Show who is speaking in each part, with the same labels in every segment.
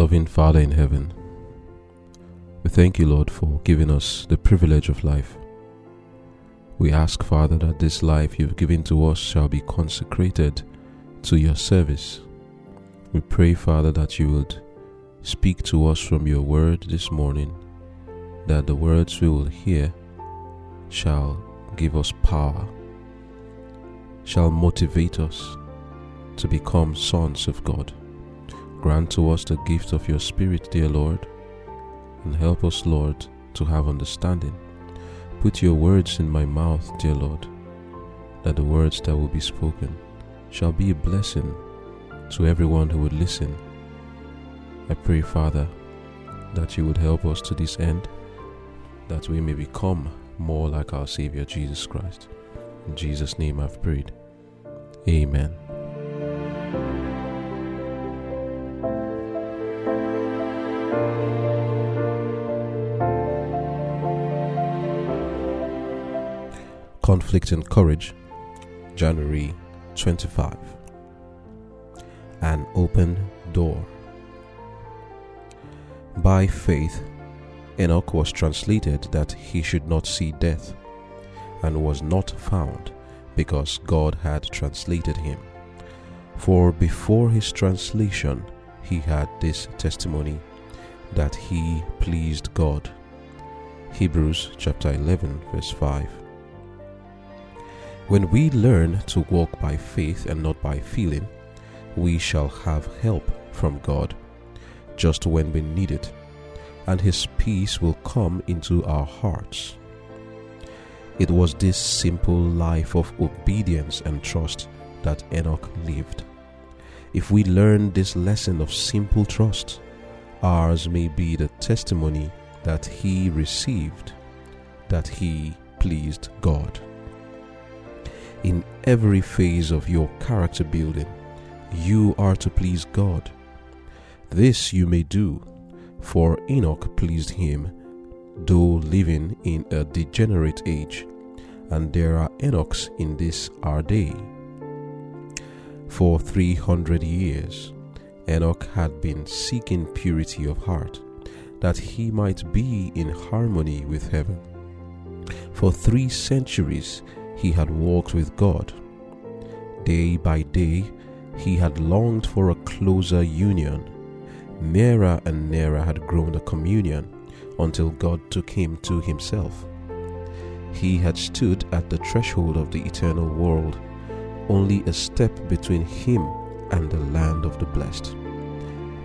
Speaker 1: Loving Father in heaven, we thank you, Lord, for giving us the privilege of life. We ask, Father, that this life you've given to us shall be consecrated to your service. We pray, Father, that you would speak to us from your word this morning, that the words we will hear shall give us power, shall motivate us to become sons of God. Grant to us the gift of your Spirit, dear Lord, and help us, Lord, to have understanding. Put your words in my mouth, dear Lord, that the words that will be spoken shall be a blessing to everyone who would listen. I pray, Father, that you would help us to this end, that we may become more like our Savior Jesus Christ. In Jesus' name I've prayed. Amen. Conflict and Courage, January 25. An Open Door. By faith, Enoch was translated that he should not see death, and was not found, because God had translated him. For before his translation, he had this testimony that he pleased God. Hebrews chapter 11, verse 5. When we learn to walk by faith and not by feeling, we shall have help from God just when we need it, and His peace will come into our hearts. It was this simple life of obedience and trust that Enoch lived. If we learn this lesson of simple trust, ours may be the testimony that he received, that he pleased God. In every phase of your character building, you are to please God. This you may do, for Enoch pleased him, though living in a degenerate age, and there are Enochs in this our day. For three hundred years, Enoch had been seeking purity of heart, that he might be in harmony with heaven. For three centuries, he had walked with God. Day by day, he had longed for a closer union. Nearer and nearer had grown the communion until God took him to himself. He had stood at the threshold of the eternal world, only a step between him and the land of the blessed.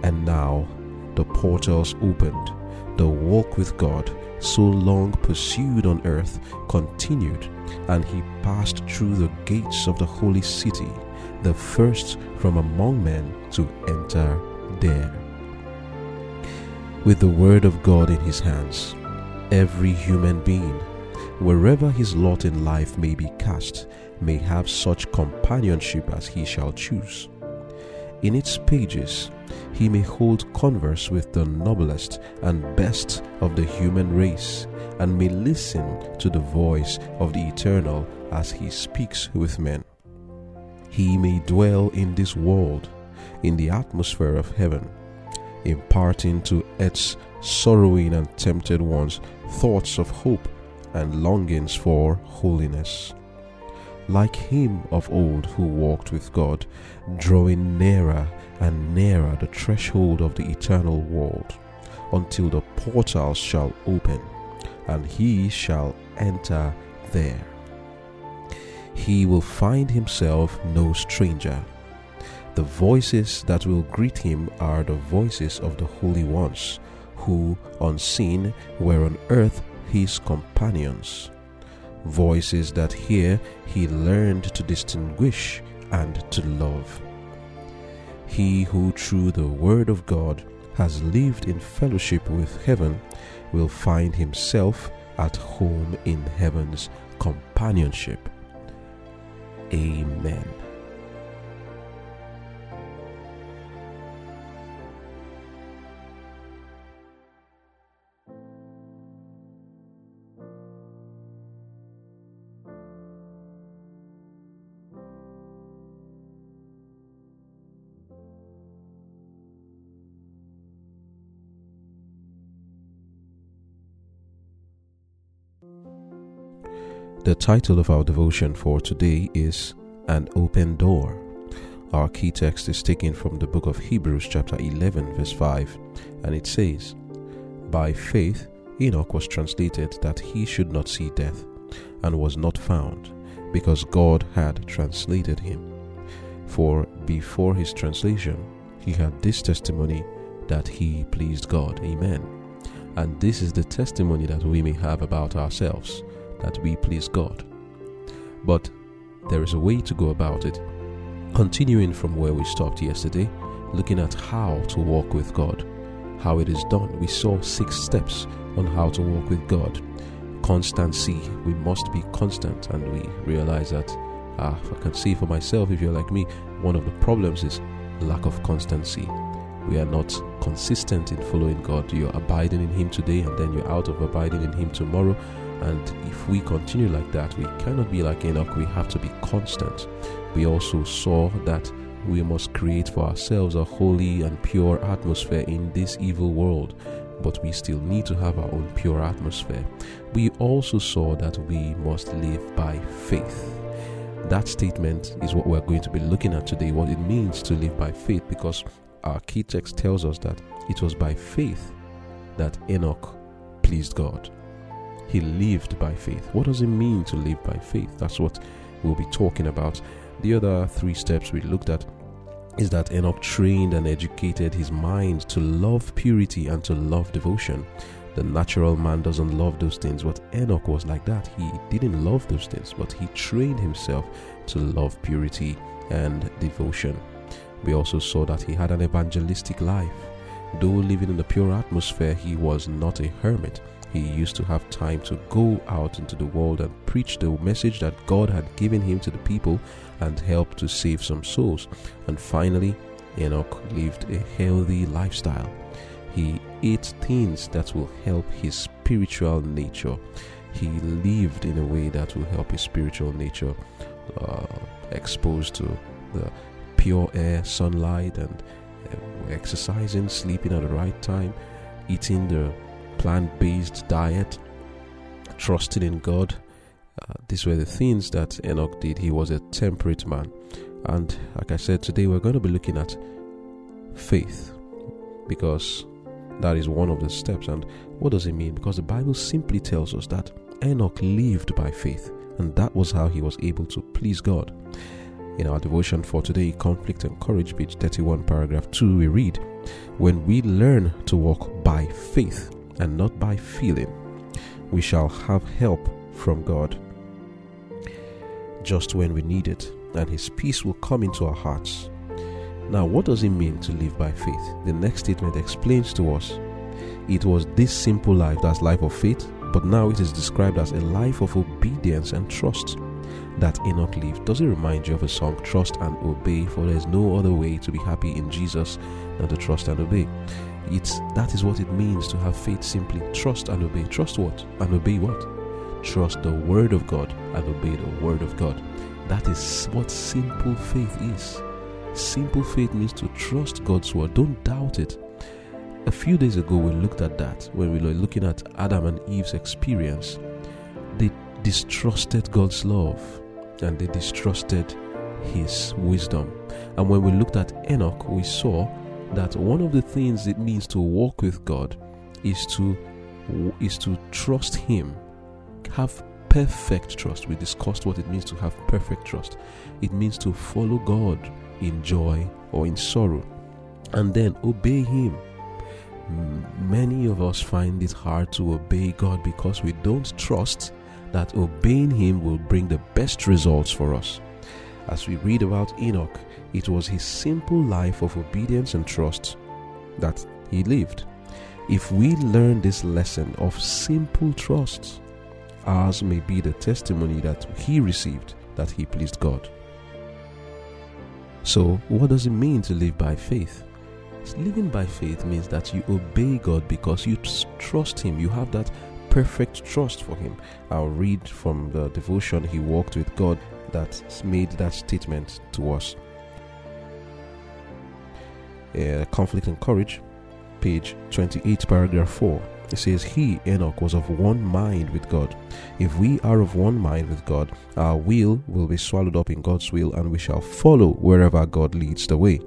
Speaker 1: And now the portals opened, the walk with God so long pursued on earth continued, and he passed through the gates of the holy city, the first from among men to enter there. With the word of God in his hands, every human being, wherever his lot in life may be cast, may have such companionship as he shall choose. In its pages, he may hold converse with the noblest and best of the human race, and may listen to the voice of the Eternal as he speaks with men. He may dwell in this world, in the atmosphere of heaven, imparting to its sorrowing and tempted ones thoughts of hope and longings for holiness like him of old who walked with God, drawing nearer and nearer the threshold of the eternal world, until the portals shall open, and he shall enter there. He will find himself no stranger. The voices that will greet him are the voices of the holy ones, who, unseen, were on earth his companions voices that here he learned to distinguish and to love. He who through the Word of God has lived in fellowship with heaven will find himself at home in heaven's companionship. Amen. The title of our devotion for today is An Open Door. Our key text is taken from the book of Hebrews, chapter 11, verse 5, and it says, By faith, Enoch was translated that he should not see death, and was not found, because God had translated him. For before his translation, he had this testimony that he pleased God. Amen. And this is the testimony that we may have about ourselves that we please God. But there is a way to go about it. Continuing from where we stopped yesterday, looking at how to walk with God, how it is done, we saw six steps on how to walk with God. Constancy, we must be constant, and we realize that, ah, I can see for myself, if you're like me, one of the problems is lack of constancy. We are not consistent in following God. You're abiding in Him today, and then you're out of abiding in Him tomorrow and if we continue like that, we cannot be like Enoch. We have to be constant. We also saw that we must create for ourselves a holy and pure atmosphere in this evil world, but we still need to have our own pure atmosphere. We also saw that we must live by faith. That statement is what we're going to be looking at today, what it means to live by faith, because our key text tells us that it was by faith that Enoch pleased God. He lived by faith. What does it mean to live by faith? That's what we'll be talking about. The other three steps we looked at is that Enoch trained and educated his mind to love purity and to love devotion. The natural man doesn't love those things, but Enoch was like that. He didn't love those things, but he trained himself to love purity and devotion. We also saw that he had an evangelistic life. Though living in a pure atmosphere, he was not a hermit he used to have time to go out into the world and preach the message that God had given him to the people and help to save some souls. And finally, Enoch lived a healthy lifestyle. He ate things that will help his spiritual nature. He lived in a way that will help his spiritual nature, uh, exposed to the pure air, sunlight, and uh, exercising, sleeping at the right time, eating the plant based diet, trusting in God. Uh, these were the things that Enoch did. He was a temperate man. And like I said, today we're going to be looking at faith because that is one of the steps. And what does it mean? Because the Bible simply tells us that Enoch lived by faith, and that was how he was able to please God. In our devotion for today, Conflict and Courage, page 31, paragraph 2, we read, When we learn to walk by faith, and not by feeling, we shall have help from God just when we need it, and His peace will come into our hearts. Now, what does it mean to live by faith? The next statement explains to us it was this simple life that's life of faith, but now it is described as a life of obedience and trust that Enoch lived. Does it remind you of a song, Trust and Obey? For there is no other way to be happy in Jesus than to trust and obey. It's that is what it means to have faith simply trust and obey. Trust what? And obey what? Trust the word of God and obey the word of God. That is what simple faith is. Simple faith means to trust God's word. Don't doubt it. A few days ago, we looked at that when we were looking at Adam and Eve's experience. They distrusted God's love and they distrusted his wisdom. And when we looked at Enoch, we saw that one of the things it means to walk with God is to is to trust him have perfect trust. We discussed what it means to have perfect trust. It means to follow God in joy or in sorrow and then obey him. Many of us find it hard to obey God because we don't trust that obeying him will bring the best results for us as we read about Enoch it was his simple life of obedience and trust that he lived. If we learn this lesson of simple trust, ours may be the testimony that he received that he pleased God. So, what does it mean to live by faith? Living by faith means that you obey God because you trust Him. You have that perfect trust for Him. I'll read from the devotion He walked with God that made that statement to us uh, Conflict and Courage, page 28, paragraph 4. It says, He, Enoch, was of one mind with God. If we are of one mind with God, our will will be swallowed up in God's will, and we shall follow wherever God leads the way.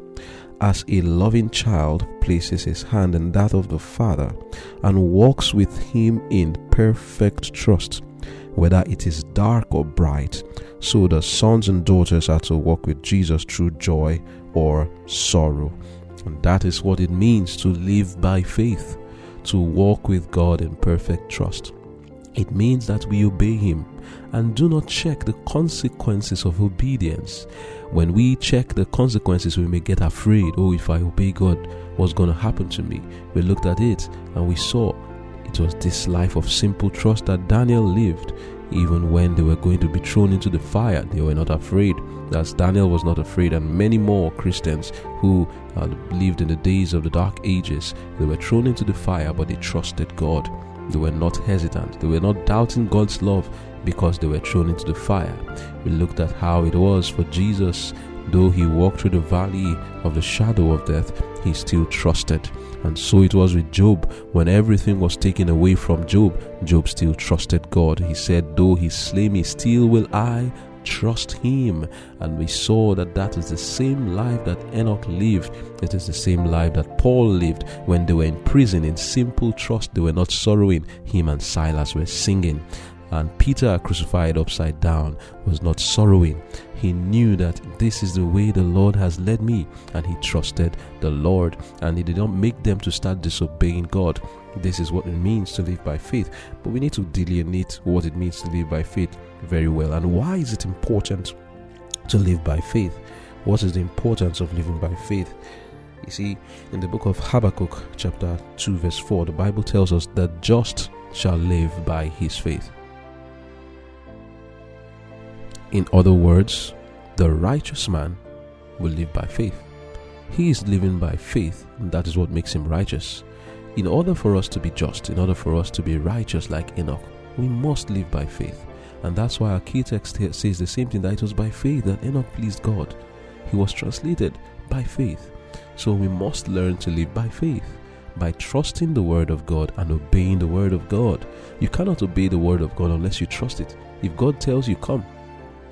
Speaker 1: As a loving child places his hand in that of the Father and walks with him in perfect trust, whether it is dark or bright, so the sons and daughters are to walk with Jesus through joy or sorrow. And that is what it means to live by faith, to walk with God in perfect trust. It means that we obey Him and do not check the consequences of obedience. When we check the consequences, we may get afraid. Oh, if I obey God, what's going to happen to me? We looked at it and we saw it was this life of simple trust that Daniel lived. Even when they were going to be thrown into the fire, they were not afraid. As Daniel was not afraid, and many more Christians who uh, lived in the days of the dark ages, they were thrown into the fire, but they trusted God. They were not hesitant. They were not doubting God's love because they were thrown into the fire. We looked at how it was for Jesus. Though he walked through the valley of the shadow of death, he still trusted. And so it was with Job. When everything was taken away from Job, Job still trusted God. He said, Though he slay me, still will I trust him. And we saw that that is the same life that Enoch lived. It is the same life that Paul lived when they were in prison in simple trust. They were not sorrowing. Him and Silas were singing. And Peter, crucified upside down, was not sorrowing. He knew that this is the way the Lord has led me, and he trusted the Lord. And he did not make them to start disobeying God. This is what it means to live by faith. But we need to delineate what it means to live by faith very well. And why is it important to live by faith? What is the importance of living by faith? You see, in the book of Habakkuk, chapter 2, verse 4, the Bible tells us that just shall live by his faith. In other words, the righteous man will live by faith. He is living by faith, and that is what makes him righteous. In order for us to be just, in order for us to be righteous like Enoch, we must live by faith. And that's why our key text here says the same thing that it was by faith that Enoch pleased God. He was translated by faith. So we must learn to live by faith, by trusting the Word of God and obeying the Word of God. You cannot obey the Word of God unless you trust it. If God tells you, come,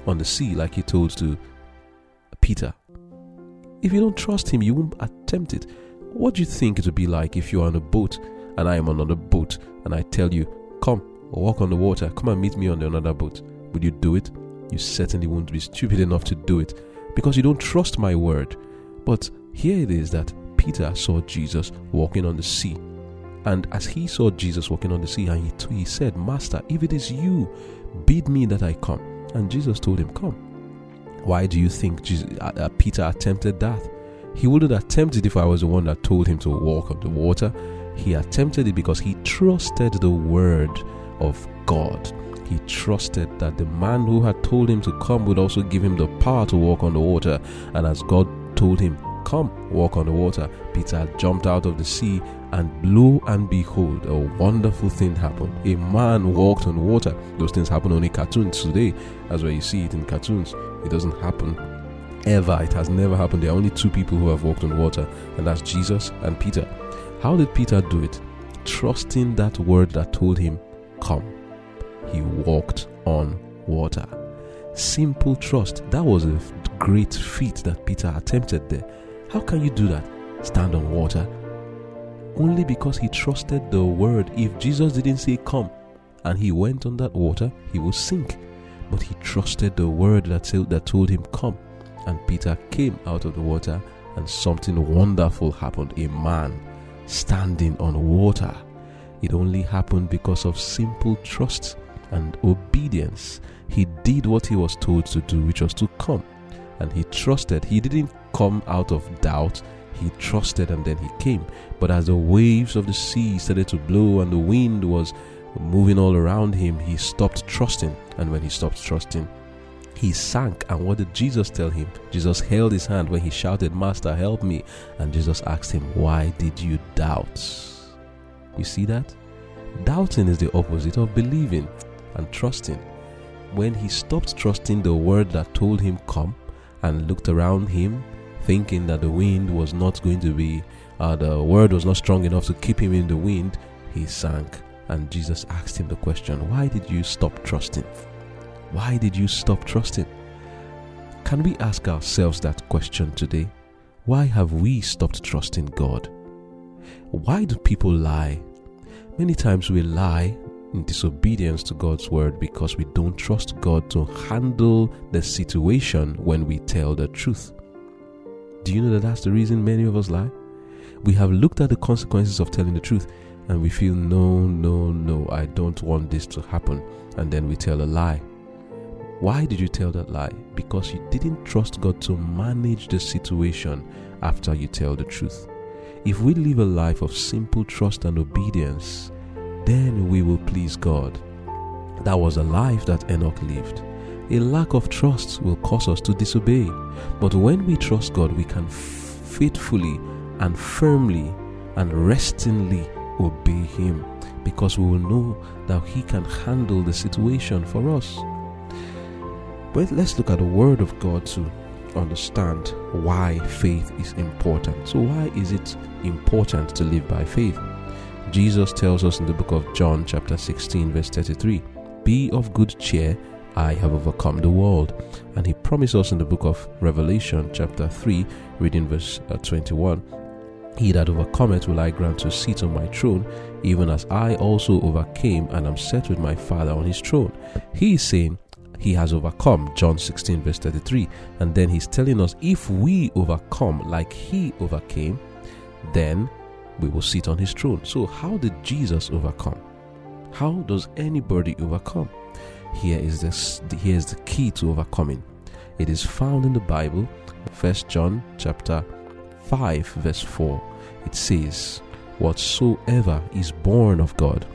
Speaker 1: on the sea like he told to Peter. If you don't trust him, you won't attempt it. What do you think it would be like if you're on a boat and I am on another boat and I tell you, come, walk on the water, come and meet me on another boat? Would you do it? You certainly won't be stupid enough to do it because you don't trust my word. But here it is that Peter saw Jesus walking on the sea. And as he saw Jesus walking on the sea, and he, he said, Master, if it is you, bid me that I come. And Jesus told him, Come. Why do you think Jesus, uh, uh, Peter attempted that? He wouldn't attempt it if I was the one that told him to walk on the water. He attempted it because he trusted the word of God. He trusted that the man who had told him to come would also give him the power to walk on the water. And as God told him, Come, walk on the water. Peter jumped out of the sea, and lo and behold, a wonderful thing happened. A man walked on water. Those things happen only cartoons today. That's why you see it in cartoons. It doesn't happen ever. It has never happened. There are only two people who have walked on water, and that's Jesus and Peter. How did Peter do it? Trusting that word that told him, Come. He walked on water. Simple trust. That was a great feat that Peter attempted there. How can you do that? Stand on water. Only because he trusted the word. If Jesus didn't say come and he went on that water, he would sink. But he trusted the word that, told him come. And Peter came out of the water and something wonderful happened. A man standing on water. It only happened because of simple trust and obedience. He did what he was told to do, which was to come. And he trusted. He didn't come out of doubt. He trusted and then he came. But as the waves of the sea started to blow and the wind was moving all around him, he stopped trusting. And when he stopped trusting, he sank. And what did Jesus tell him? Jesus held his hand when he shouted, Master, help me. And Jesus asked him, Why did you doubt? You see that? Doubting is the opposite of believing and trusting. When he stopped trusting the word that told him, Come, and looked around him, thinking that the wind was not going to be, uh, the word was not strong enough to keep him in the wind, he sank. And Jesus asked him the question, Why did you stop trusting? Why did you stop trusting? Can we ask ourselves that question today? Why have we stopped trusting God? Why do people lie? Many times we lie in disobedience to God's word because we don't trust God to handle the situation when we tell the truth. Do you know that that's the reason many of us lie? We have looked at the consequences of telling the truth and we feel, no, no, no, I don't want this to happen. And then we tell a lie. Why did you tell that lie? Because you didn't trust God to manage the situation after you tell the truth. If we live a life of simple trust and obedience, then we will please God. That was a life that Enoch lived. A lack of trust will cause us to disobey. But when we trust God, we can faithfully and firmly and restingly obey Him because we will know that He can handle the situation for us. But let's look at the Word of God to understand why faith is important. So, why is it important to live by faith? Jesus tells us in the book of John, chapter 16, verse 33 Be of good cheer, I have overcome the world. And he promised us in the book of Revelation, chapter 3, reading verse uh, 21 He that overcometh will I grant to sit on my throne, even as I also overcame and am set with my Father on his throne. He is saying, he has overcome john 16 verse 33 and then he's telling us if we overcome like he overcame then we will sit on his throne so how did jesus overcome how does anybody overcome here is this here is the key to overcoming it is found in the bible first john chapter 5 verse 4 it says whatsoever is born of god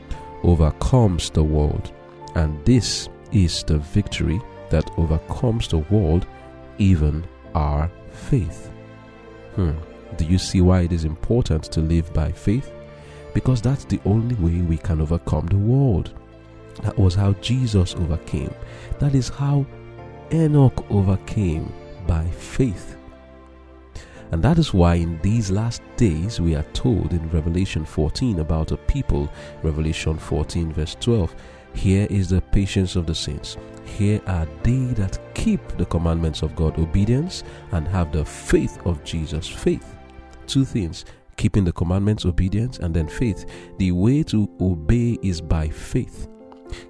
Speaker 1: overcomes the world and this is the victory that overcomes the world, even our faith. Hmm. Do you see why it is important to live by faith? Because that's the only way we can overcome the world. That was how Jesus overcame. That is how Enoch overcame by faith. And that is why in these last days we are told in Revelation 14 about a people, Revelation 14, verse 12 here is the patience of the saints. Here are they that keep the commandments of God, obedience, and have the faith of Jesus. Faith. Two things keeping the commandments, obedience, and then faith. The way to obey is by faith.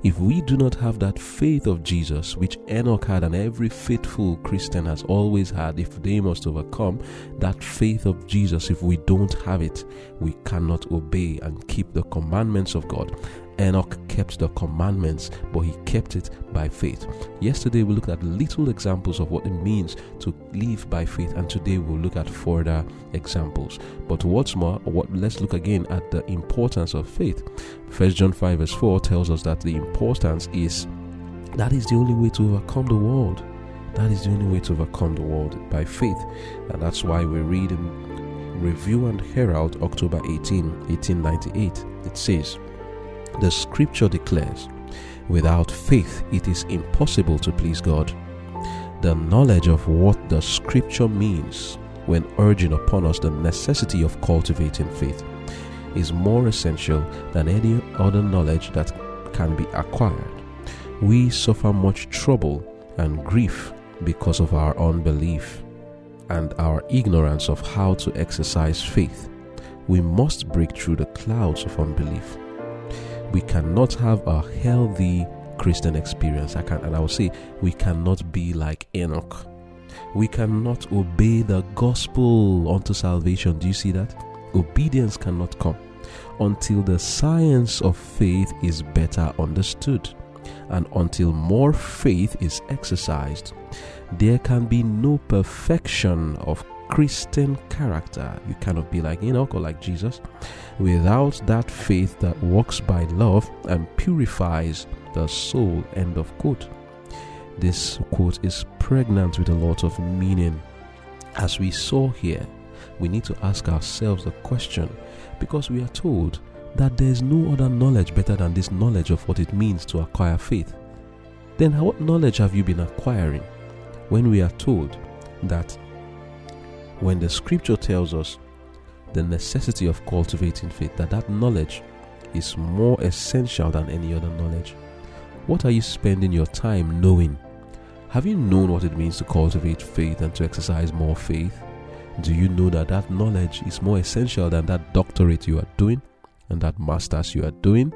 Speaker 1: If we do not have that faith of Jesus, which Enoch had and every faithful Christian has always had, if they must overcome that faith of Jesus, if we don't have it, we cannot obey and keep the commandments of God. Enoch kept the commandments, but he kept it by faith. Yesterday we looked at little examples of what it means to live by faith, and today we'll look at further examples. But what's more, what let's look again at the importance of faith. First John 5 verse 4 tells us that the importance is that is the only way to overcome the world. That is the only way to overcome the world by faith. And that's why we read in Review and Herald, October 18, 1898. It says, the scripture declares, without faith it is impossible to please God. The knowledge of what the scripture means when urging upon us the necessity of cultivating faith is more essential than any other knowledge that can be acquired. We suffer much trouble and grief because of our unbelief and our ignorance of how to exercise faith. We must break through the clouds of unbelief we cannot have a healthy Christian experience. I can and I will say we cannot be like Enoch. We cannot obey the gospel unto salvation. Do you see that? Obedience cannot come until the science of faith is better understood and until more faith is exercised. There can be no perfection of Christian character. You cannot be like Enoch or like Jesus without that faith that works by love and purifies the soul. End of quote. This quote is pregnant with a lot of meaning. As we saw here, we need to ask ourselves the question because we are told that there is no other knowledge better than this knowledge of what it means to acquire faith. Then, what knowledge have you been acquiring when we are told that when the scripture tells us the necessity of cultivating faith, that that knowledge is more essential than any other knowledge. What are you spending your time knowing? Have you known what it means to cultivate faith and to exercise more faith? Do you know that that knowledge is more essential than that doctorate you are doing and that master's you are doing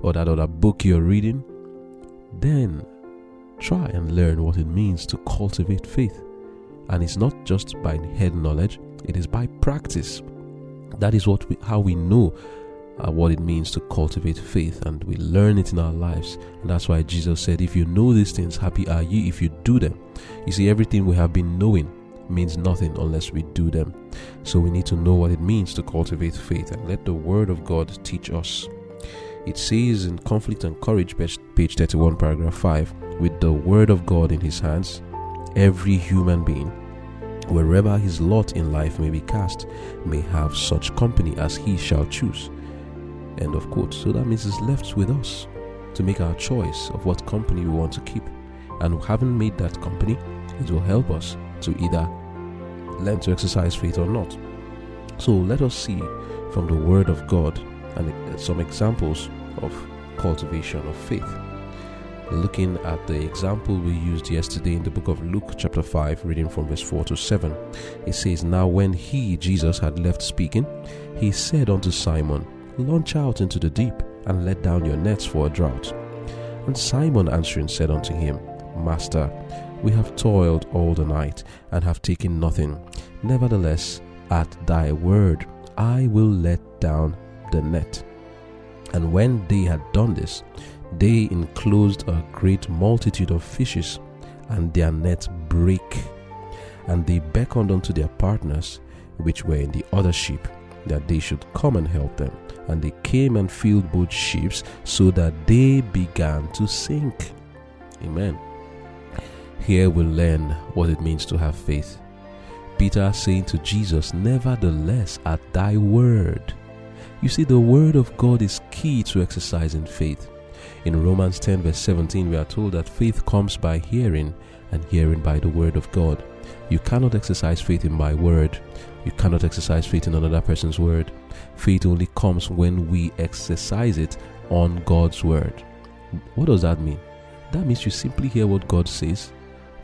Speaker 1: or that other book you're reading? Then try and learn what it means to cultivate faith. And it's not just by head knowledge, it is by practice. That is what we, how we know uh, what it means to cultivate faith and we learn it in our lives. And that's why Jesus said, If you know these things, happy are you if you do them. You see, everything we have been knowing means nothing unless we do them. So we need to know what it means to cultivate faith and let the Word of God teach us. It says in Conflict and Courage, page 31, paragraph 5, with the Word of God in his hands, every human being, wherever his lot in life may be cast, may have such company as he shall choose. End of quote. So that means it's left with us to make our choice of what company we want to keep. And having made that company, it will help us to either learn to exercise faith or not. So let us see from the Word of God and uh, some examples of cultivation of faith. Looking at the example we used yesterday in the book of Luke, chapter 5, reading from verse 4 to 7, it says, Now when he, Jesus, had left speaking, he said unto Simon, Launch out into the deep, and let down your nets for a draught. And Simon answering said unto him, Master, we have toiled all the night, and have taken nothing. Nevertheless, at thy word, I will let down the net. And when they had done this, they enclosed a great multitude of fishes, and their net brake. And they beckoned unto their partners, which were in the other ship, that they should come and help them and they came and filled both ships so that they began to sink. Amen. Here we learn what it means to have faith. Peter saying to Jesus, Nevertheless, at thy word. You see, the word of God is key to exercising faith. In Romans 10, verse 17, we are told that faith comes by hearing, and hearing by the word of God. You cannot exercise faith in my word. You cannot exercise faith in another person's word. Faith only comes when we exercise it on God's word. What does that mean? That means you simply hear what God says,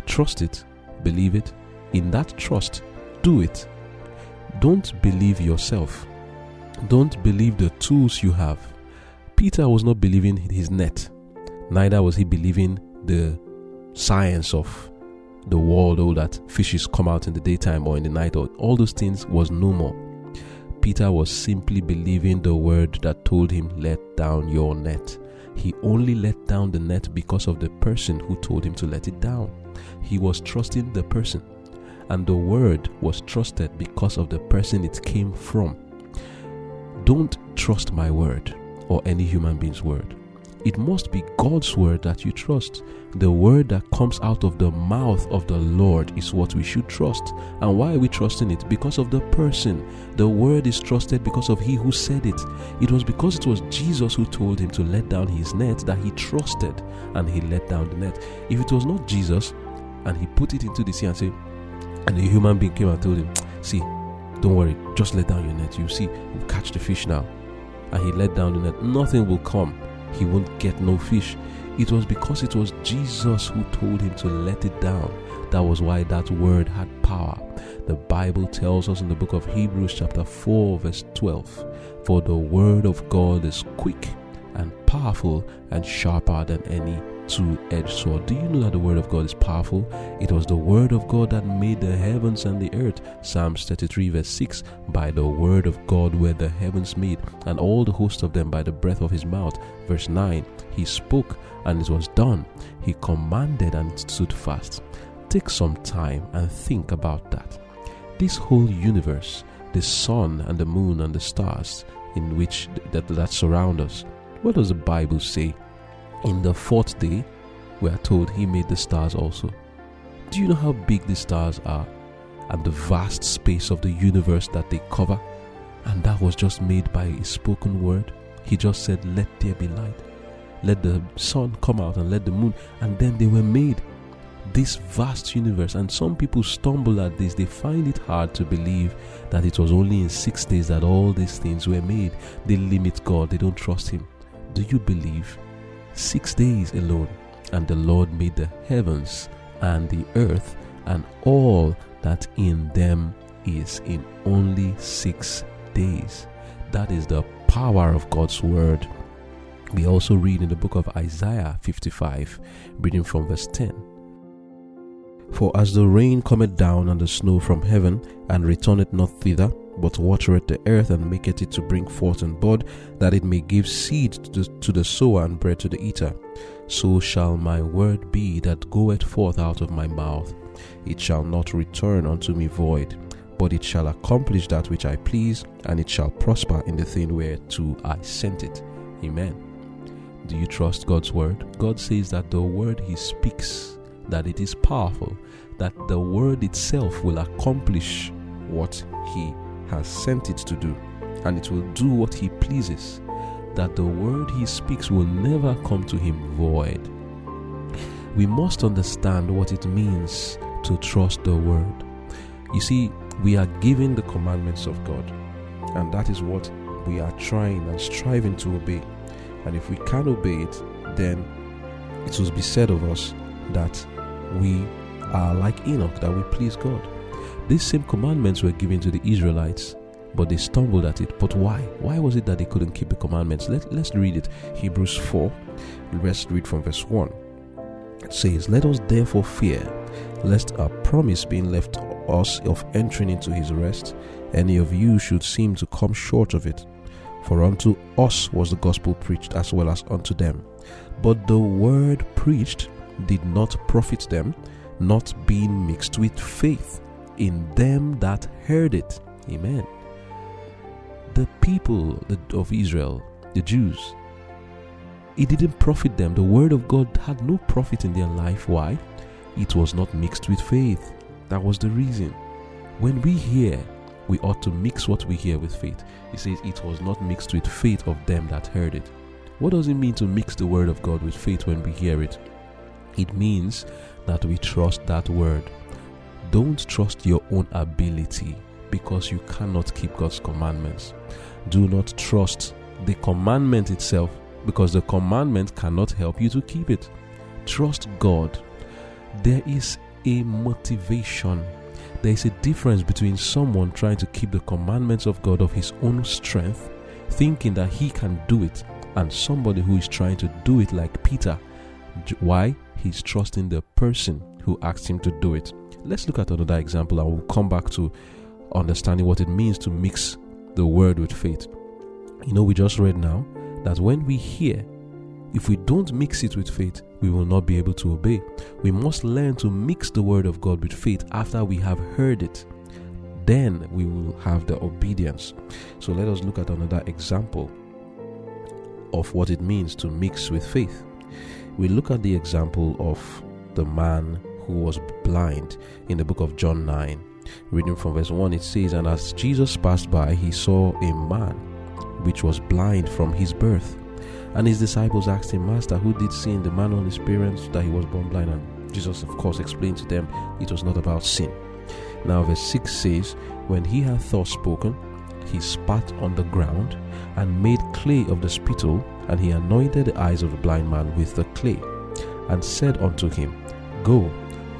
Speaker 1: trust it, believe it. In that trust, do it. Don't believe yourself. Don't believe the tools you have. Peter was not believing his net, neither was he believing the science of the world, or that fishes come out in the daytime or in the night, or all those things was no more. Peter was simply believing the word that told him, Let down your net. He only let down the net because of the person who told him to let it down. He was trusting the person, and the word was trusted because of the person it came from. Don't trust my word or any human being's word. It must be God's word that you trust. The word that comes out of the mouth of the Lord is what we should trust. And why are we trusting it? Because of the person. The word is trusted because of he who said it. It was because it was Jesus who told him to let down his net that he trusted and he let down the net. If it was not Jesus and he put it into the sea and said, and a human being came and told him, See, don't worry, just let down your net. You see, we'll catch the fish now. And he let down the net, nothing will come he won't get no fish. It was because it was Jesus who told him to let it down. That was why that word had power. The Bible tells us in the book of Hebrews, chapter 4, verse 12 For the word of God is quick and powerful and sharper than any two edged sword. Do you know that the word of God is powerful? It was the word of God that made the heavens and the earth. Psalms 33, verse 6 By the word of God were the heavens made, and all the host of them by the breath of his mouth. Verse 9 He spoke, and it was done. He commanded, and it stood fast. Take some time and think about that. This whole universe, the sun and the moon and the stars in which that, that surround us, what does the Bible say in the fourth day, we are told he made the stars also. Do you know how big the stars are and the vast space of the universe that they cover? And that was just made by a spoken word. He just said, Let there be light. Let the sun come out and let the moon, and then they were made. this vast universe. And some people stumble at this. They find it hard to believe that it was only in six days that all these things were made. They limit God, they don't trust Him. Do you believe? Six days alone, and the Lord made the heavens and the earth and all that in them is in only six days. That is the power of God's word. We also read in the book of Isaiah 55, reading from verse 10. For as the rain cometh down and the snow from heaven, and returneth not thither, but watereth the earth and maketh it to bring forth and bud, that it may give seed to the, to the sower and bread to the eater. So shall my word be that goeth forth out of my mouth. It shall not return unto me void, but it shall accomplish that which I please, and it shall prosper in the thing whereto I sent it. Amen. Do you trust God's word? God says that the word he speaks, that it is powerful, that the word itself will accomplish what he has sent it to do, and it will do what he pleases, that the word he speaks will never come to him void. We must understand what it means to trust the word. You see, we are given the commandments of God, and that is what we are trying and striving to obey. And if we can't obey it, then it will be said of us that we are like Enoch, that we please God. These same commandments were given to the Israelites, but they stumbled at it. But why? Why was it that they couldn't keep the commandments? Let, let's read it. Hebrews 4, let's read from verse 1. It says, Let us therefore fear, lest a promise being left us of entering into his rest, any of you should seem to come short of it. For unto us was the gospel preached as well as unto them. But the word preached did not profit them, not being mixed with faith in them that heard it. Amen. The people of Israel, the Jews, it didn't profit them. The word of God had no profit in their life. Why? It was not mixed with faith. That was the reason. When we hear, we ought to mix what we hear with faith. He says it was not mixed with faith of them that heard it. What does it mean to mix the word of God with faith when we hear it? It means that we trust that word. Don't trust your own ability because you cannot keep God's commandments. Do not trust the commandment itself because the commandment cannot help you to keep it. Trust God. There is a motivation. There is a difference between someone trying to keep the commandments of God of his own strength, thinking that he can do it, and somebody who is trying to do it like Peter. Why? He's trusting the person who asked him to do it. Let's look at another example and we'll come back to understanding what it means to mix the word with faith. You know, we just read now that when we hear, if we don't mix it with faith, we will not be able to obey. We must learn to mix the word of God with faith after we have heard it. Then we will have the obedience. So let us look at another example of what it means to mix with faith. We look at the example of the man who was blind in the book of John 9. Reading from verse 1, it says, And as Jesus passed by, he saw a man which was blind from his birth. And his disciples asked him, Master, who did sin, the man or his parents, that he was born blind? And Jesus, of course, explained to them it was not about sin. Now, verse 6 says, When he had thus spoken, he spat on the ground and made clay of the spittle, and he anointed the eyes of the blind man with the clay, and said unto him, Go,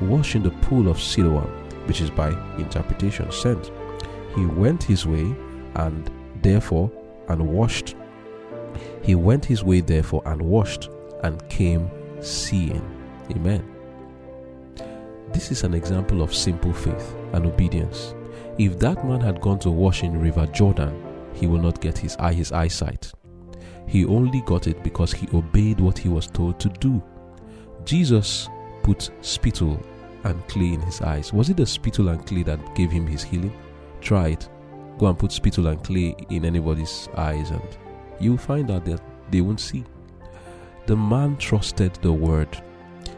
Speaker 1: wash in the pool of Siloam, which is by interpretation sent. He went his way, and therefore, and washed. He went his way, therefore, and washed, and came seeing. Amen. This is an example of simple faith and obedience. If that man had gone to wash in River Jordan, he will not get his eye his eyesight. He only got it because he obeyed what he was told to do. Jesus put spittle and clay in his eyes. Was it the spittle and clay that gave him his healing? Try it. Go and put spittle and clay in anybody's eyes, and you'll find out that they won't see. The man trusted the word.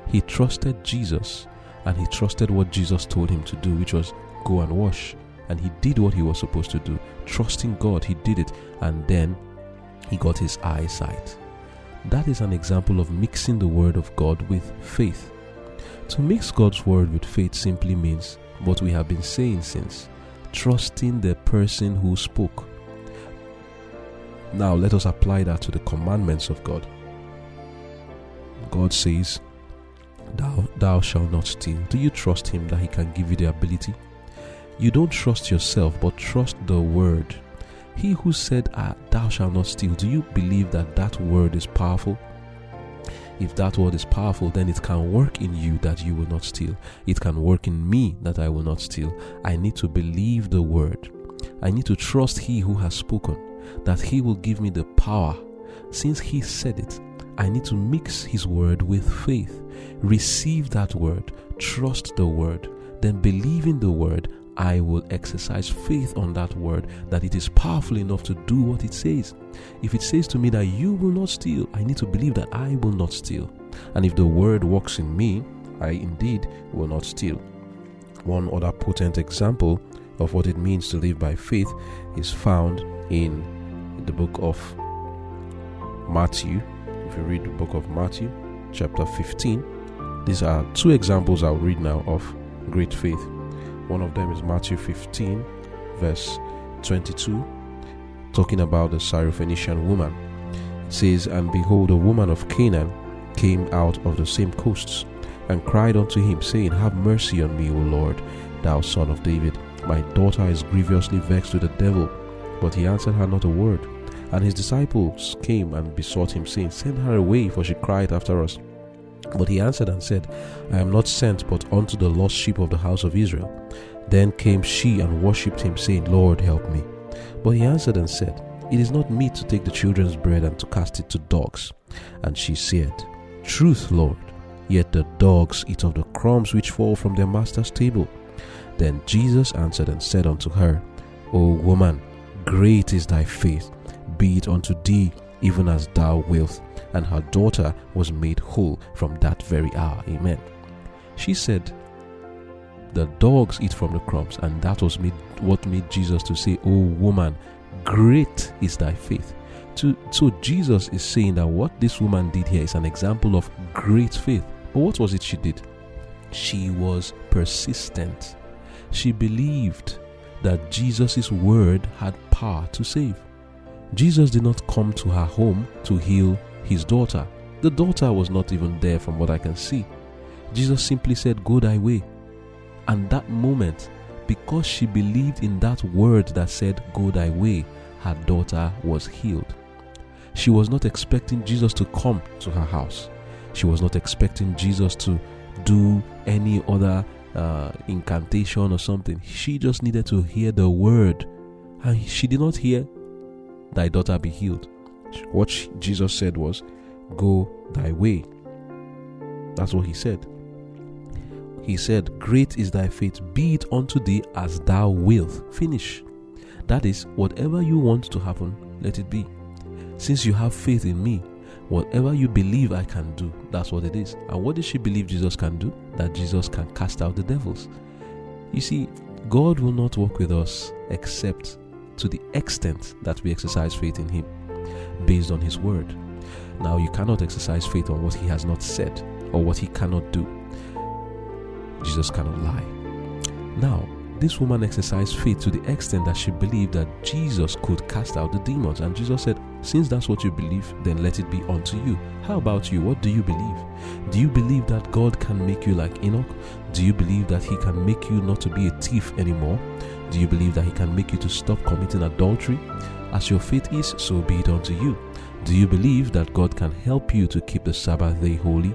Speaker 1: He trusted Jesus and he trusted what Jesus told him to do, which was go and wash. And he did what he was supposed to do. Trusting God, he did it. And then he got his eyesight. That is an example of mixing the word of God with faith. To mix God's word with faith simply means what we have been saying since trusting the person who spoke. Now, let us apply that to the commandments of God. God says, Thou, thou shalt not steal. Do you trust Him that He can give you the ability? You don't trust yourself, but trust the word. He who said, ah, Thou shalt not steal, do you believe that that word is powerful? If that word is powerful, then it can work in you that you will not steal. It can work in me that I will not steal. I need to believe the word. I need to trust He who has spoken, that He will give me the power. Since He said it, I need to mix His word with faith. Receive that word, trust the word, then believe in the word I will exercise faith on that word that it is powerful enough to do what it says. If it says to me that you will not steal, I need to believe that I will not steal. And if the word works in me, I indeed will not steal. One other potent example of what it means to live by faith is found in the book of Matthew. If you read the book of Matthew, chapter 15, these are two examples I'll read now of great faith. One of them is Matthew 15, verse 22, talking about the Syrophoenician woman. It says, And behold, a woman of Canaan came out of the same coasts, and cried unto him, saying, Have mercy on me, O Lord, thou son of David. My daughter is grievously vexed with the devil. But he answered her not a word. And his disciples came and besought him, saying, Send her away, for she cried after us. But he answered and said, I am not sent but unto the lost sheep of the house of Israel. Then came she and worshipped him, saying, Lord, help me. But he answered and said, It is not meet to take the children's bread and to cast it to dogs. And she said, Truth, Lord, yet the dogs eat of the crumbs which fall from their master's table. Then Jesus answered and said unto her, O woman, great is thy faith, be it unto thee even as thou wilt and her daughter was made whole from that very hour. Amen. She said, The dogs eat from the crumbs, and that was made, what made Jesus to say, Oh woman, great is thy faith. To, so Jesus is saying that what this woman did here is an example of great faith. But what was it she did? She was persistent. She believed that Jesus' word had power to save. Jesus did not come to her home to heal his daughter. The daughter was not even there from what I can see. Jesus simply said, Go thy way. And that moment, because she believed in that word that said, Go thy way, her daughter was healed. She was not expecting Jesus to come to her house. She was not expecting Jesus to do any other uh, incantation or something. She just needed to hear the word. And she did not hear, Thy daughter be healed. What Jesus said was, Go thy way. That's what he said. He said, Great is thy faith, be it unto thee as thou wilt. Finish. That is, whatever you want to happen, let it be. Since you have faith in me, whatever you believe I can do, that's what it is. And what did she believe Jesus can do? That Jesus can cast out the devils. You see, God will not work with us except to the extent that we exercise faith in Him based on His word. Now, you cannot exercise faith on what He has not said or what He cannot do. Jesus cannot lie. Now, this woman exercised faith to the extent that she believed that Jesus could cast out the demons. And Jesus said, Since that's what you believe, then let it be unto you. How about you? What do you believe? Do you believe that God can make you like Enoch? Do you believe that He can make you not to be a thief anymore? Do you believe that He can make you to stop committing adultery? As your faith is, so be it unto you. Do you believe that God can help you to keep the Sabbath day holy?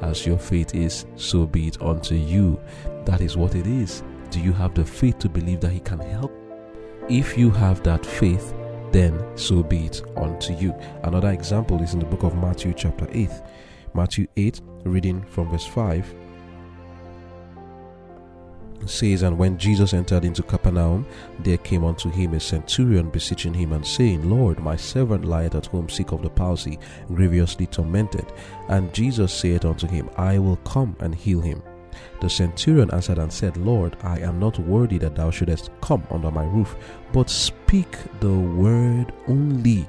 Speaker 1: As your faith is, so be it unto you. That is what it is. Do you have the faith to believe that He can help? If you have that faith, then so be it unto you. Another example is in the book of Matthew, chapter 8. Matthew 8, reading from verse 5 says, And when Jesus entered into Capernaum, there came unto him a centurion beseeching him and saying, Lord, my servant lieth at home sick of the palsy, grievously tormented. And Jesus saith unto him, I will come and heal him. The centurion answered and said, Lord, I am not worthy that thou shouldest come under my roof, but speak the word only,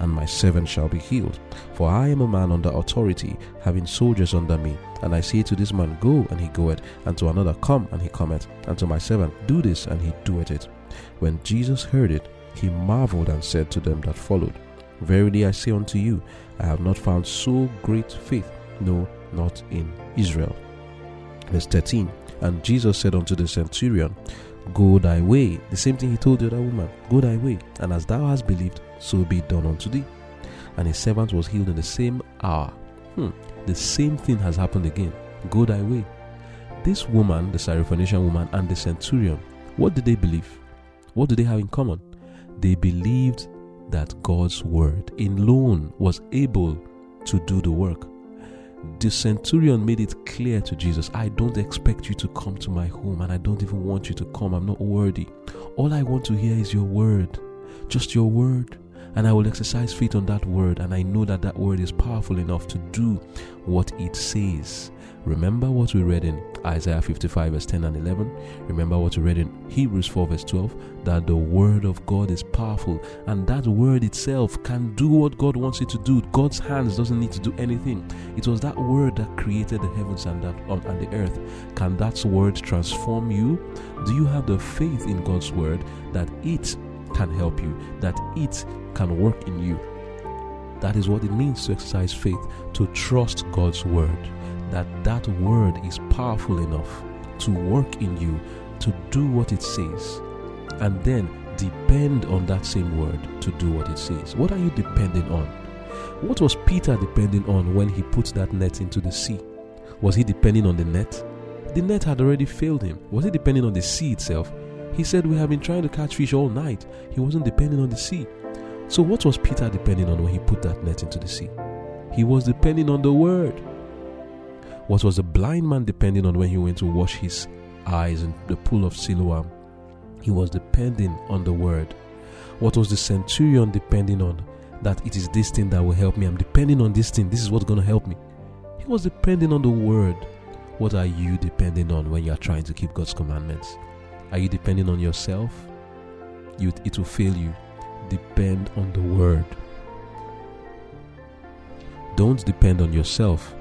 Speaker 1: and my servant shall be healed. For I am a man under authority, having soldiers under me. And I say to this man, Go, and he goeth, and to another, Come, and he cometh, and to my servant, Do this, and he doeth it. When Jesus heard it, he marveled and said to them that followed, Verily I say unto you, I have not found so great faith, no, not in Israel. Verse 13 And Jesus said unto the centurion, Go thy way. The same thing he told the other woman, Go thy way, and as thou hast believed, so be it done unto thee. And his servant was healed in the same hour. Hmm. The same thing has happened again. Go thy way. This woman, the Syrophoenician woman, and the centurion, what did they believe? What do they have in common? They believed that God's word alone was able to do the work. The centurion made it clear to Jesus, I don't expect you to come to my home and I don't even want you to come. I'm not worthy. All I want to hear is your word, just your word. And I will exercise faith on that word. And I know that that word is powerful enough to do what it says. Remember what we read in Isaiah 55, verse 10 and 11. Remember what we read in Hebrews 4, verse 12 that the Word of God is powerful and that Word itself can do what God wants it to do. God's hands doesn't need to do anything. It was that Word that created the heavens and, that, um, and the earth. Can that Word transform you? Do you have the faith in God's Word that it can help you, that it can work in you? That is what it means to exercise faith, to trust God's Word that that word is powerful enough to work in you to do what it says and then depend on that same word to do what it says. What are you depending on? What was peter depending on when he put that net into the sea? Was he depending on the net? The net had already failed him. Was he depending on the sea itself? He said we have been trying to catch fish all night. He wasn't depending on the sea. So what was peter depending on when he put that net into the sea? He was depending on the word what was the blind man depending on when he went to wash his eyes in the pool of Siloam? He was depending on the word. What was the centurion depending on? That it is this thing that will help me. I'm depending on this thing. This is what's going to help me. He was depending on the word. What are you depending on when you are trying to keep God's commandments? Are you depending on yourself? You, it will fail you. Depend on the word. Don't depend on yourself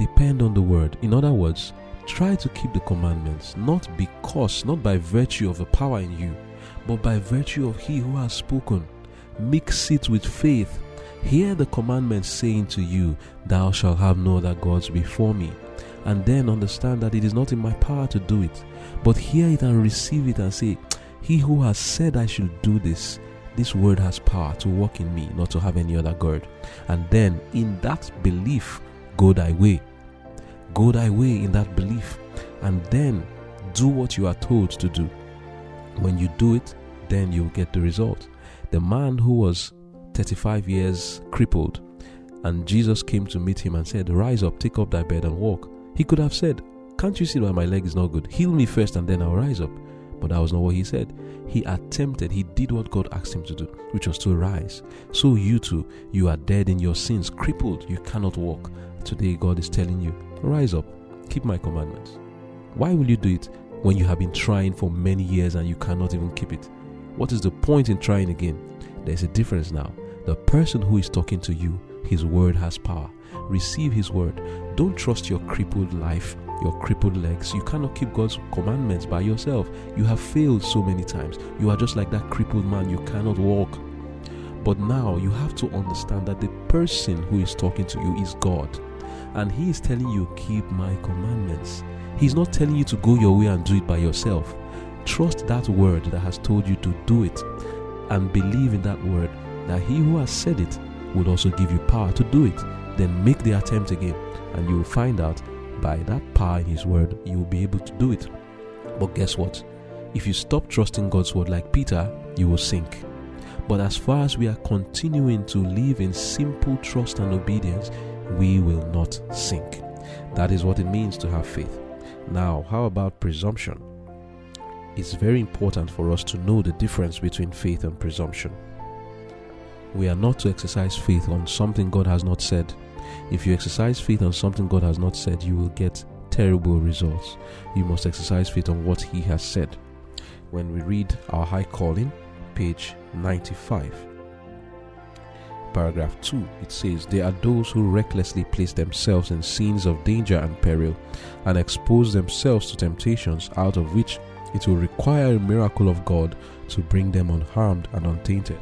Speaker 1: depend on the word. In other words, try to keep the commandments, not because, not by virtue of the power in you, but by virtue of he who has spoken. Mix it with faith. Hear the commandments saying to you, Thou shalt have no other gods before me. And then understand that it is not in my power to do it. But hear it and receive it and say, He who has said I should do this, this word has power to work in me, not to have any other God. And then in that belief, go thy way. Go thy way in that belief and then do what you are told to do. When you do it, then you'll get the result. The man who was 35 years crippled and Jesus came to meet him and said, Rise up, take up thy bed and walk. He could have said, Can't you see why my leg is not good? Heal me first and then I'll rise up. But that was not what he said. He attempted, he did what God asked him to do, which was to rise. So you too, you are dead in your sins, crippled, you cannot walk. Today, God is telling you, rise up, keep my commandments. Why will you do it when you have been trying for many years and you cannot even keep it? What is the point in trying again? There's a difference now. The person who is talking to you, his word has power. Receive his word. Don't trust your crippled life, your crippled legs. You cannot keep God's commandments by yourself. You have failed so many times. You are just like that crippled man. You cannot walk. But now you have to understand that the person who is talking to you is God and He is telling you, Keep my commandments. He's not telling you to go your way and do it by yourself. Trust that word that has told you to do it and believe in that word that He who has said it will also give you power to do it. Then make the attempt again, and you will find out by that power in His word, you will be able to do it. But guess what? If you stop trusting God's word like Peter, you will sink. But as far as we are continuing to live in simple trust and obedience, we will not sink. That is what it means to have faith. Now, how about presumption? It's very important for us to know the difference between faith and presumption. We are not to exercise faith on something God has not said. If you exercise faith on something God has not said, you will get terrible results. You must exercise faith on what He has said. When we read our high calling, page 95, paragraph 2, it says, There are those who recklessly place themselves in scenes of danger and peril and expose themselves to temptations out of which it will require a miracle of God to bring them unharmed and untainted.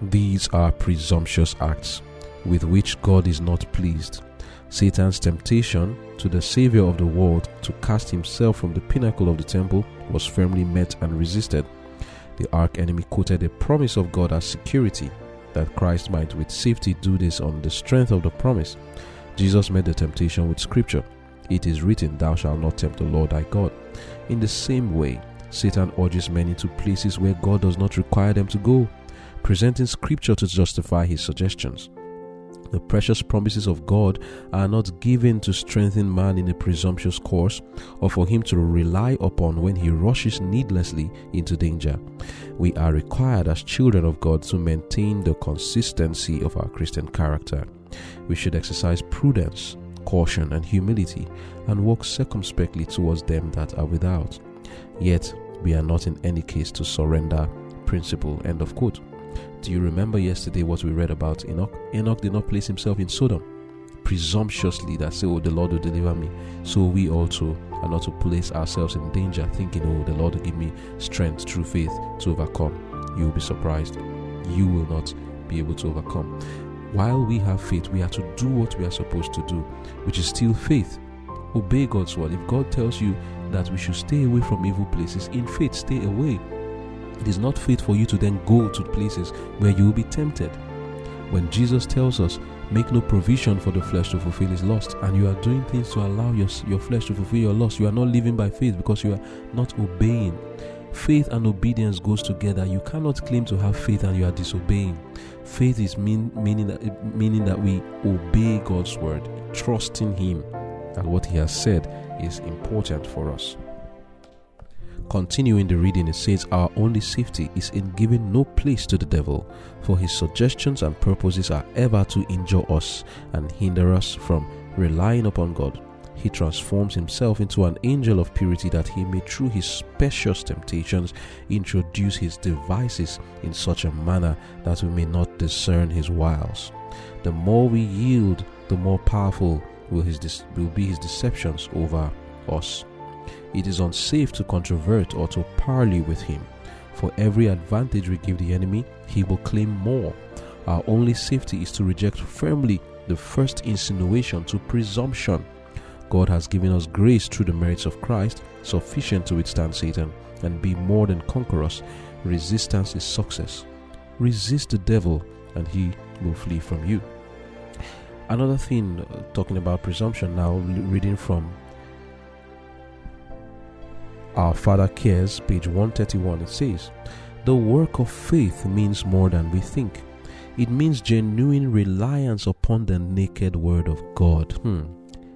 Speaker 1: These are presumptuous acts with which God is not pleased. Satan's temptation to the Savior of the world to cast himself from the pinnacle of the temple was firmly met and resisted. The arch enemy quoted a promise of God as security that Christ might with safety do this on the strength of the promise. Jesus met the temptation with scripture. It is written, Thou shalt not tempt the Lord thy God. In the same way, Satan urges men into places where God does not require them to go, presenting scripture to justify his suggestions. The precious promises of God are not given to strengthen man in a presumptuous course or for him to rely upon when he rushes needlessly into danger. We are required as children of God to maintain the consistency of our Christian character. We should exercise prudence, caution, and humility and walk circumspectly towards them that are without. Yet, we are not in any case to surrender principle. End of quote. Do you remember yesterday what we read about Enoch? Enoch did not place himself in Sodom presumptuously that say, Oh, the Lord will deliver me. So we also are not to place ourselves in danger, thinking, Oh, the Lord will give me strength through faith to overcome. You will be surprised. You will not be able to overcome. While we have faith, we are to do what we are supposed to do, which is still faith. Obey God's word. If God tells you that we should stay away from evil places, in faith, stay away. It is not fit for you to then go to places where you will be tempted. When Jesus tells us, make no provision for the flesh to fulfill his lust, and you are doing things to allow your, your flesh to fulfill your lust, you are not living by faith because you are not obeying. Faith and obedience goes together. You cannot claim to have faith and you are disobeying. Faith is mean, meaning that meaning that we obey God's word, trusting Him, and what He has said is important for us. Continuing the reading, it says, Our only safety is in giving no place to the devil, for his suggestions and purposes are ever to injure us and hinder us from relying upon God. He transforms himself into an angel of purity that he may, through his specious temptations, introduce his devices in such a manner that we may not discern his wiles. The more we yield, the more powerful will, his, will be his deceptions over us. It is unsafe to controvert or to parley with him. For every advantage we give the enemy, he will claim more. Our only safety is to reject firmly the first insinuation to presumption. God has given us grace through the merits of Christ, sufficient to withstand Satan and be more than conquerors. Resistance is success. Resist the devil, and he will flee from you. Another thing, uh, talking about presumption now, reading from our Father Cares, page 131, it says, The work of faith means more than we think. It means genuine reliance upon the naked Word of God. Hmm.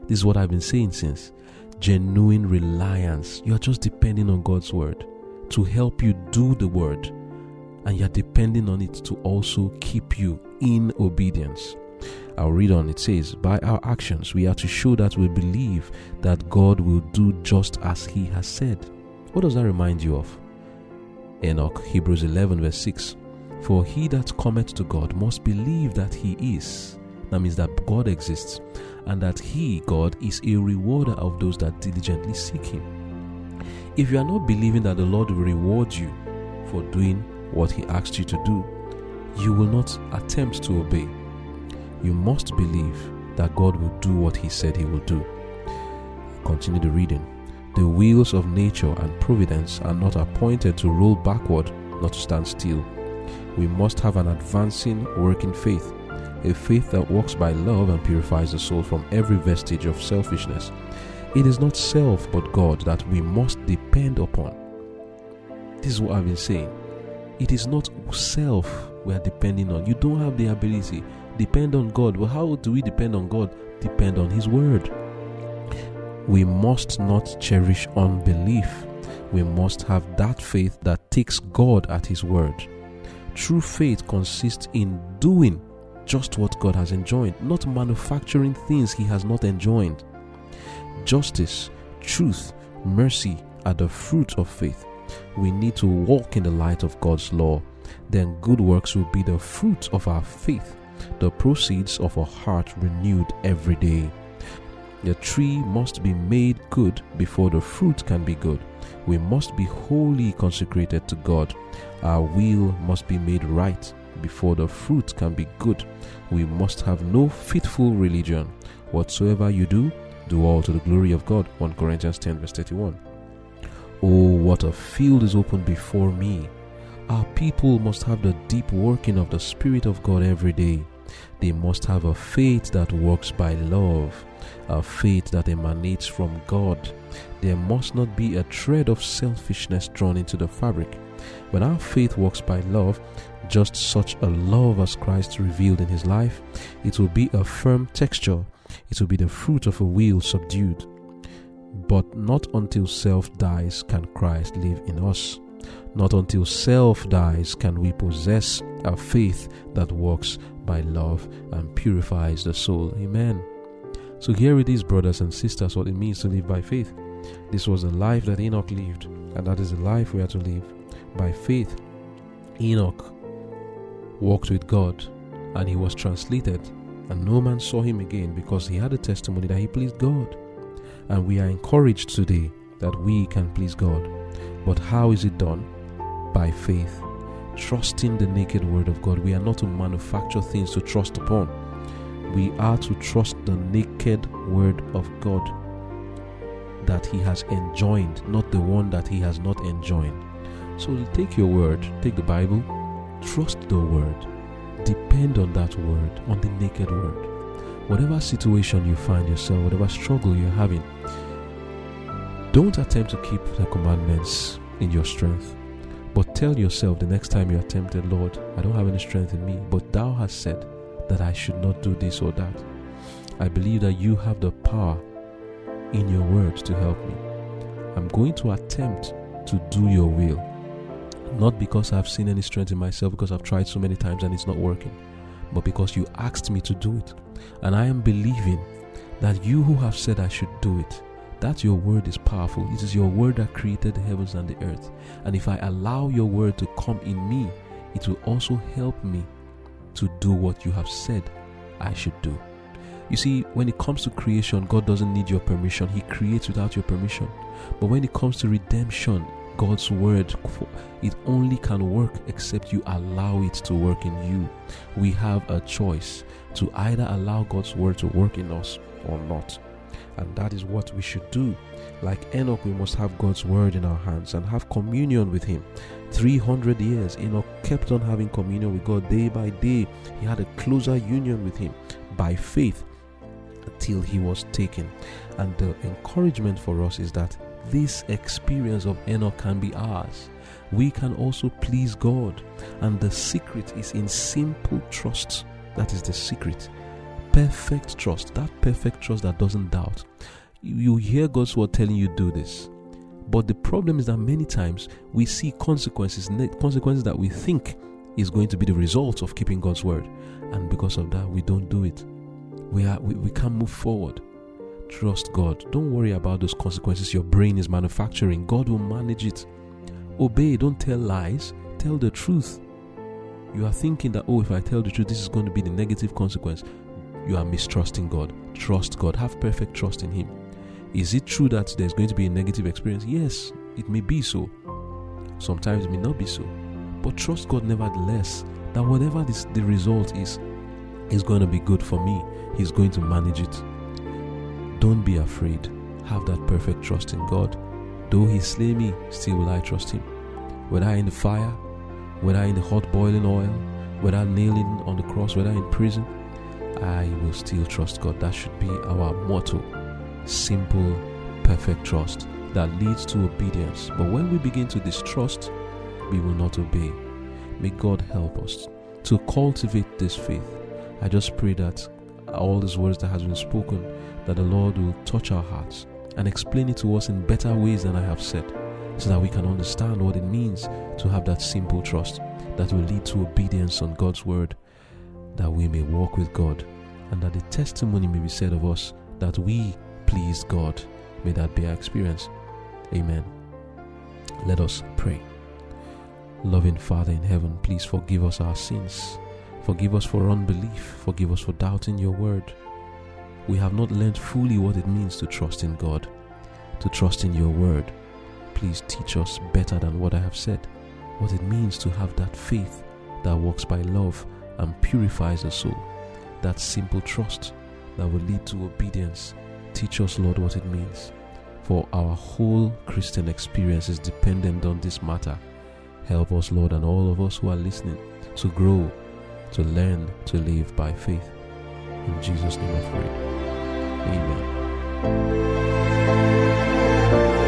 Speaker 1: This is what I've been saying since. Genuine reliance. You are just depending on God's Word to help you do the Word, and you're depending on it to also keep you in obedience. I'll read on. It says, By our actions, we are to show that we believe that God will do just as He has said. What does that remind you of? Enoch, Hebrews 11, verse 6. For he that cometh to God must believe that He is. That means that God exists, and that He, God, is a rewarder of those that diligently seek Him. If you are not believing that the Lord will reward you for doing what He asked you to do, you will not attempt to obey you must believe that God will do what He said He will do. Continue the reading. The wheels of nature and providence are not appointed to roll backward, not to stand still. We must have an advancing, working faith, a faith that walks by love and purifies the soul from every vestige of selfishness. It is not self but God that we must depend upon. This is what I've been saying. It is not self we are depending on. You don't have the ability depend on God. Well, how do we depend on God? Depend on His Word. We must not cherish unbelief. We must have that faith that takes God at His Word. True faith consists in doing just what God has enjoined, not manufacturing things He has not enjoined. Justice, truth, mercy are the fruit of faith. We need to walk in the light of God's law then good works will be the fruit of our faith, the proceeds of a heart renewed every day. The tree must be made good before the fruit can be good. We must be wholly consecrated to God. Our will must be made right before the fruit can be good. We must have no fitful religion. Whatsoever you do, do all to the glory of God. 1 Corinthians 10, verse 31. Oh, what a field is open before me. Our people must have the deep working of the Spirit of God every day. They must have a faith that works by love, a faith that emanates from God. There must not be a thread of selfishness drawn into the fabric. When our faith works by love, just such a love as Christ revealed in his life, it will be a firm texture, it will be the fruit of a will subdued. But not until self dies can Christ live in us. Not until self dies can we possess a faith that works by love and purifies the soul. Amen. So, here it is, brothers and sisters, what it means to live by faith. This was the life that Enoch lived, and that is the life we are to live by faith. Enoch walked with God, and he was translated, and no man saw him again because he had a testimony that he pleased God. And we are encouraged today that we can please God. But how is it done? By faith. Trusting the naked word of God. We are not to manufacture things to trust upon. We are to trust the naked word of God that He has enjoined, not the one that He has not enjoined. So take your word, take the Bible, trust the word, depend on that word, on the naked word. Whatever situation you find yourself, whatever struggle you're having, don't attempt to keep the commandments in your strength. But tell yourself the next time you are tempted, Lord, I don't have any strength in me, but thou hast said that I should not do this or that. I believe that you have the power in your word to help me. I'm going to attempt to do your will. Not because I've seen any strength in myself, because I've tried so many times and it's not working, but because you asked me to do it. And I am believing that you who have said I should do it, that your word is powerful. It is your word that created the heavens and the earth. And if I allow your word to come in me, it will also help me to do what you have said I should do. You see, when it comes to creation, God doesn't need your permission. He creates without your permission. But when it comes to redemption, God's word, it only can work except you allow it to work in you. We have a choice to either allow God's word to work in us or not. And that is what we should do. Like Enoch, we must have God's word in our hands and have communion with Him. 300 years, Enoch kept on having communion with God day by day. He had a closer union with Him by faith until he was taken. And the encouragement for us is that this experience of Enoch can be ours. We can also please God. And the secret is in simple trust. That is the secret perfect trust, that perfect trust that doesn't doubt. You hear God's word telling you do this. But the problem is that many times we see consequences, consequences that we think is going to be the result of keeping God's word. And because of that, we don't do it. We, are, we, we can't move forward. Trust God. Don't worry about those consequences your brain is manufacturing. God will manage it. Obey, don't tell lies, tell the truth. You are thinking that, oh, if I tell the truth, this is going to be the negative consequence you are mistrusting God. Trust God. Have perfect trust in Him. Is it true that there's going to be a negative experience? Yes, it may be so. Sometimes it may not be so. But trust God nevertheless that whatever this, the result is, is going to be good for me. He's going to manage it. Don't be afraid. Have that perfect trust in God. Though He slay me, still will I trust Him. Whether in the fire, whether in the hot boiling oil, whether nailing on the cross, whether in prison, I will still trust God. That should be our motto. Simple, perfect trust that leads to obedience. But when we begin to distrust, we will not obey. May God help us to cultivate this faith. I just pray that all these words that has been spoken, that the Lord will touch our hearts and explain it to us in better ways than I have said, so that we can understand what it means to have that simple trust that will lead to obedience on God's word that we may walk with God, and that the testimony may be said of us that we please God. May that be our experience. Amen. Let us pray. Loving Father in heaven, please forgive us our sins. Forgive us for unbelief. Forgive us for doubting your word. We have not learned fully what it means to trust in God, to trust in your word. Please teach us better than what I have said, what it means to have that faith that works by love and purifies the soul, that simple trust that will lead to obedience. Teach us, Lord, what it means. For our whole Christian experience is dependent on this matter. Help us, Lord, and all of us who are listening to grow, to learn to live by faith. In Jesus' name I pray. Amen.